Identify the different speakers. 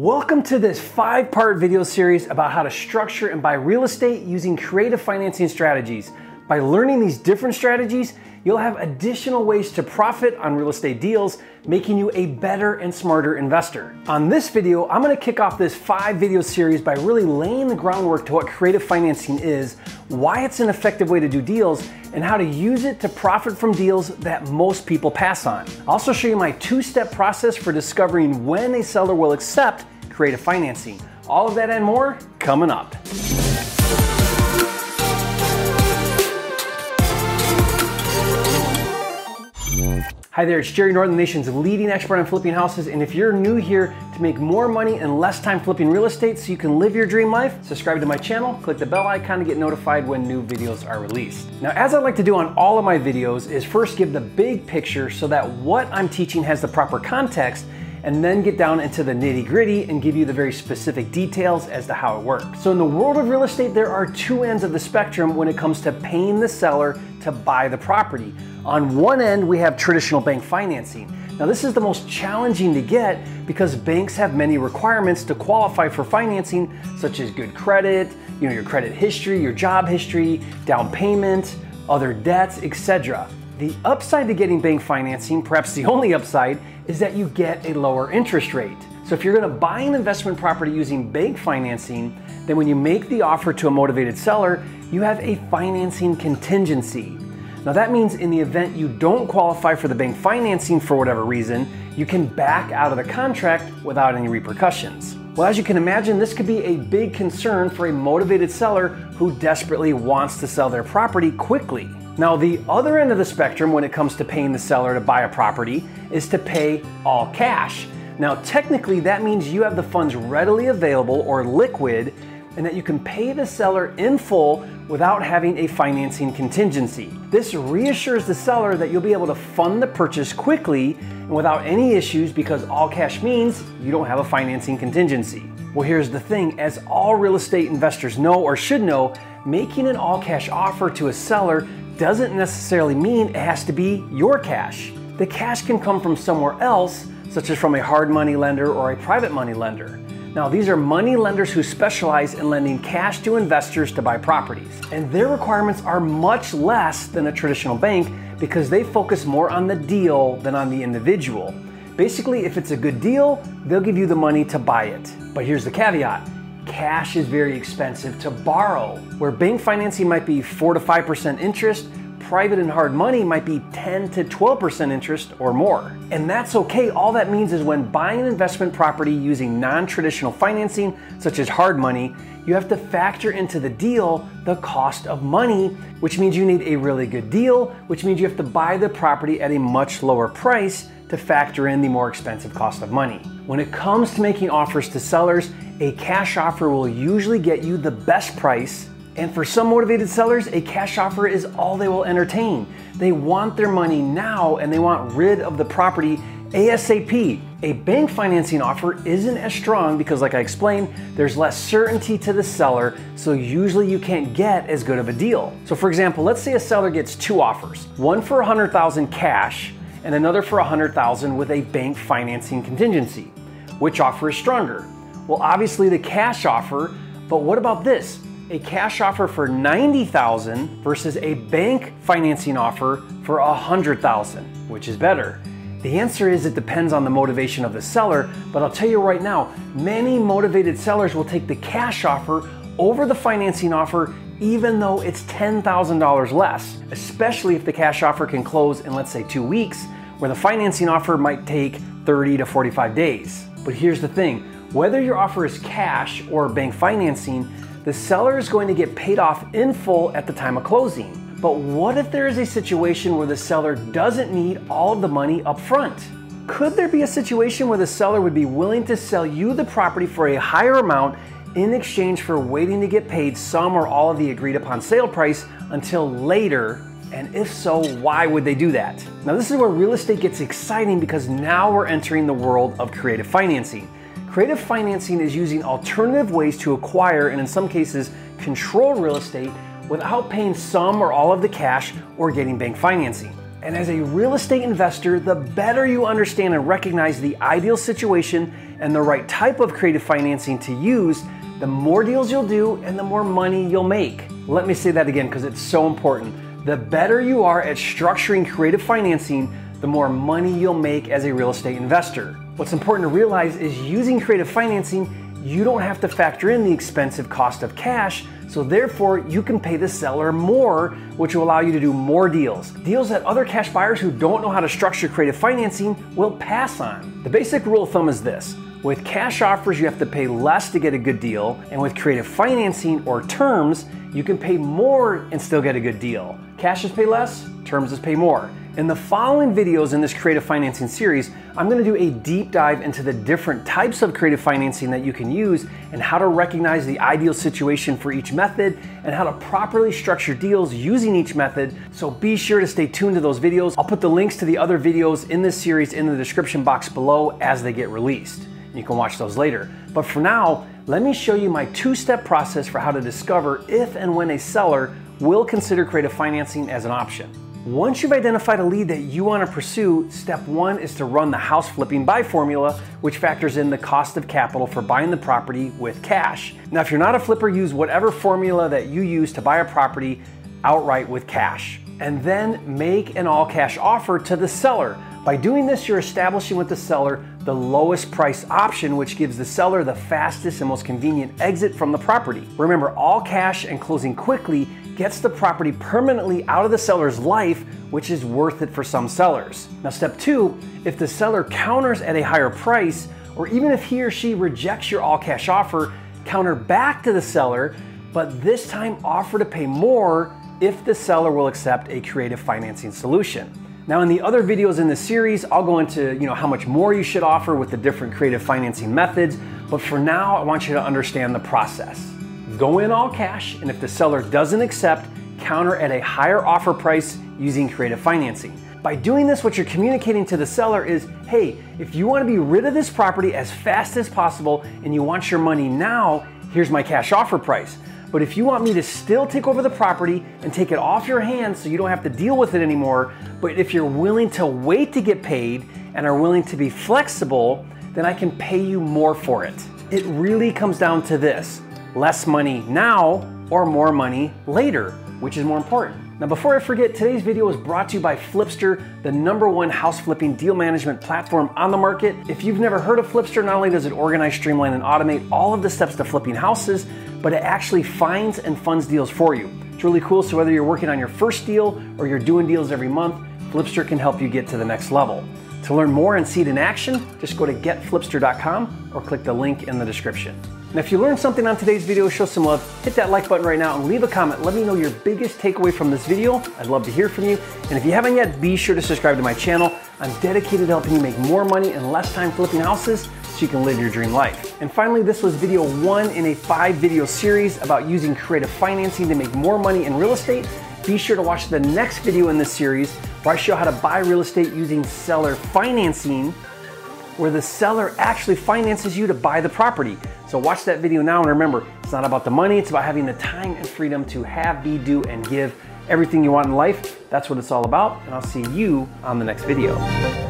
Speaker 1: Welcome to this five part video series about how to structure and buy real estate using creative financing strategies. By learning these different strategies, you'll have additional ways to profit on real estate deals, making you a better and smarter investor. On this video, I'm gonna kick off this five video series by really laying the groundwork to what creative financing is, why it's an effective way to do deals, and how to use it to profit from deals that most people pass on. I'll also show you my two step process for discovering when a seller will accept creative financing. All of that and more coming up. Hi there, it's Jerry Norton, the nation's leading expert on flipping houses. And if you're new here to make more money and less time flipping real estate so you can live your dream life, subscribe to my channel, click the bell icon to get notified when new videos are released. Now, as I like to do on all of my videos, is first give the big picture so that what I'm teaching has the proper context and then get down into the nitty gritty and give you the very specific details as to how it works. So, in the world of real estate, there are two ends of the spectrum when it comes to paying the seller to buy the property. On one end, we have traditional bank financing. Now, this is the most challenging to get because banks have many requirements to qualify for financing, such as good credit, you know, your credit history, your job history, down payment, other debts, etc. The upside to getting bank financing, perhaps the only upside, is that you get a lower interest rate. So if you're to buy an investment property using bank financing, then when you make the offer to a motivated seller, you have a financing contingency. Now that means in the event you don't qualify for the bank financing for whatever reason, you can back out of the contract without any repercussions. Well, as you can imagine, this could be a big concern for a motivated seller who desperately wants to sell their property quickly. Now, the other end of the spectrum when it comes to paying the seller to buy a property is to pay all cash. Now, technically, that means you have the funds readily available or liquid and that you can pay the seller in full without having a financing contingency. This reassures the seller that you'll be able to fund the purchase quickly and without any issues because all cash means you don't have a financing contingency. Well, here's the thing as all real estate investors know or should know, making an all cash offer to a seller doesn't necessarily mean it has to be your cash. The cash can come from somewhere else, such as from a hard money lender or a private money lender. Now, these are money lenders who specialize in lending cash to investors to buy properties. And their requirements are much less than a traditional bank because they focus more on the deal than on the individual. Basically, if it's a good deal, they'll give you the money to buy it. But here's the caveat cash is very expensive to borrow. Where bank financing might be 4 to 5% interest, private and hard money might be 10 to 12% interest or more. And that's okay. All that means is when buying an investment property using non traditional financing, such as hard money, you have to factor into the deal the cost of money, which means you need a really good deal, which means you have to buy the property at a much lower price to factor in the more expensive cost of money. When it comes to making offers to sellers, a cash offer will usually get you the best price. And for some motivated sellers, a cash offer is all they will entertain. They want their money now and they want rid of the property ASAP. A bank financing offer isn't as strong because, like I explained, there's less certainty to the seller, so usually you can't get as good of a deal. So, for example, let's say a seller gets two offers one for 100,000 cash and another for 100,000 with a bank financing contingency. Which offer is stronger? Well, obviously the cash offer, but what about this? A cash offer for 90,000 versus a bank financing offer for 100,000, which is better? The answer is it depends on the motivation of the seller, but I'll tell you right now, many motivated sellers will take the cash offer over the financing offer even though it's $10,000 less, especially if the cash offer can close in let's say 2 weeks, where the financing offer might take 30 to 45 days. But here's the thing, whether your offer is cash or bank financing, the seller is going to get paid off in full at the time of closing. But what if there is a situation where the seller doesn't need all of the money up front? Could there be a situation where the seller would be willing to sell you the property for a higher amount in exchange for waiting to get paid some or all of the agreed upon sale price until later? And if so, why would they do that? Now, this is where real estate gets exciting because now we're entering the world of creative financing. Creative financing is using alternative ways to acquire and, in some cases, control real estate without paying some or all of the cash or getting bank financing. And as a real estate investor, the better you understand and recognize the ideal situation and the right type of creative financing to use, the more deals you'll do and the more money you'll make. Let me say that again because it's so important. The better you are at structuring creative financing, the more money you'll make as a real estate investor. What's important to realize is using creative financing, you don't have to factor in the expensive cost of cash so therefore, you can pay the seller more, which will allow you to do more deals. Deals that other cash buyers who don't know how to structure creative financing will pass on. The basic rule of thumb is this. With cash offers, you have to pay less to get a good deal, and with creative financing or terms, you can pay more and still get a good deal. Cash is pay less, terms pay more. In the following videos in this creative financing series, I'm going to do a deep dive into the different types of creative financing that you can use and how to recognize the ideal situation for each method and how to properly structure deals using each method. So be sure to stay tuned to those videos. I'll put the links to the other videos in this series in the description box below as they get released. You can watch those later. But for now, let me show you my two-step process for how to discover if and when a seller will consider creative financing as an option. Once you've identified a lead that you want to pursue, step one is to run the house flipping buy formula, which factors in the cost of capital for buying the property with cash. Now, if you're not a flipper, use whatever formula that you use to buy a property outright with cash. And then make an all cash offer to the seller. By doing this, you're establishing with the seller the lowest price option, which gives the seller the fastest and most convenient exit from the property. Remember, all cash and closing quickly gets the property permanently out of the seller's life, which is worth it for some sellers. Now, step two if the seller counters at a higher price, or even if he or she rejects your all cash offer, counter back to the seller, but this time offer to pay more if the seller will accept a creative financing solution. Now in the other videos in this series, I'll go into you know how much more you should offer with the different creative financing methods, but for now I want you to understand the process. Go in all cash, and if the seller doesn't accept, counter at a higher offer price using creative financing. By doing this, what you're communicating to the seller is hey, if you want to be rid of this property as fast as possible and you want your money now, here's my cash offer price. But if you want me to still take over the property and take it off your hands so you don't have to deal with it anymore, but if you're willing to wait to get paid and are willing to be flexible, then I can pay you more for it. It really comes down to this less money now or more money later, which is more important. Now, before I forget, today's video is brought to you by Flipster, the number one house flipping deal management platform on the market. If you've never heard of Flipster, not only does it organize, streamline, and automate all of the steps to flipping houses, but it actually finds and funds deals for you. It's really cool, so whether you're working on your first deal or you're doing deals every month, Flipster can help you get to the next level. To learn more and see it in action, just go to getflipster.com or click the link in the description. Now, if you learned something on today's video, show some love, hit that like button right now and leave a comment. Let me know your biggest takeaway from this video. I'd love to hear from you. And if you haven't yet, be sure to subscribe to my channel. I'm dedicated to helping you make more money in less time flipping houses so you can live your dream life. And finally, this was video one in a five video series about using creative financing to make more money in real estate. Be sure to watch the next video in this series where I show how to buy real estate using seller financing where the seller actually finances you to buy the property. So watch that video now and remember, it's not about the money, it's about having the time and freedom to have, be, do, and give everything you want in life. That's what it's all about, and I'll see you on the next video.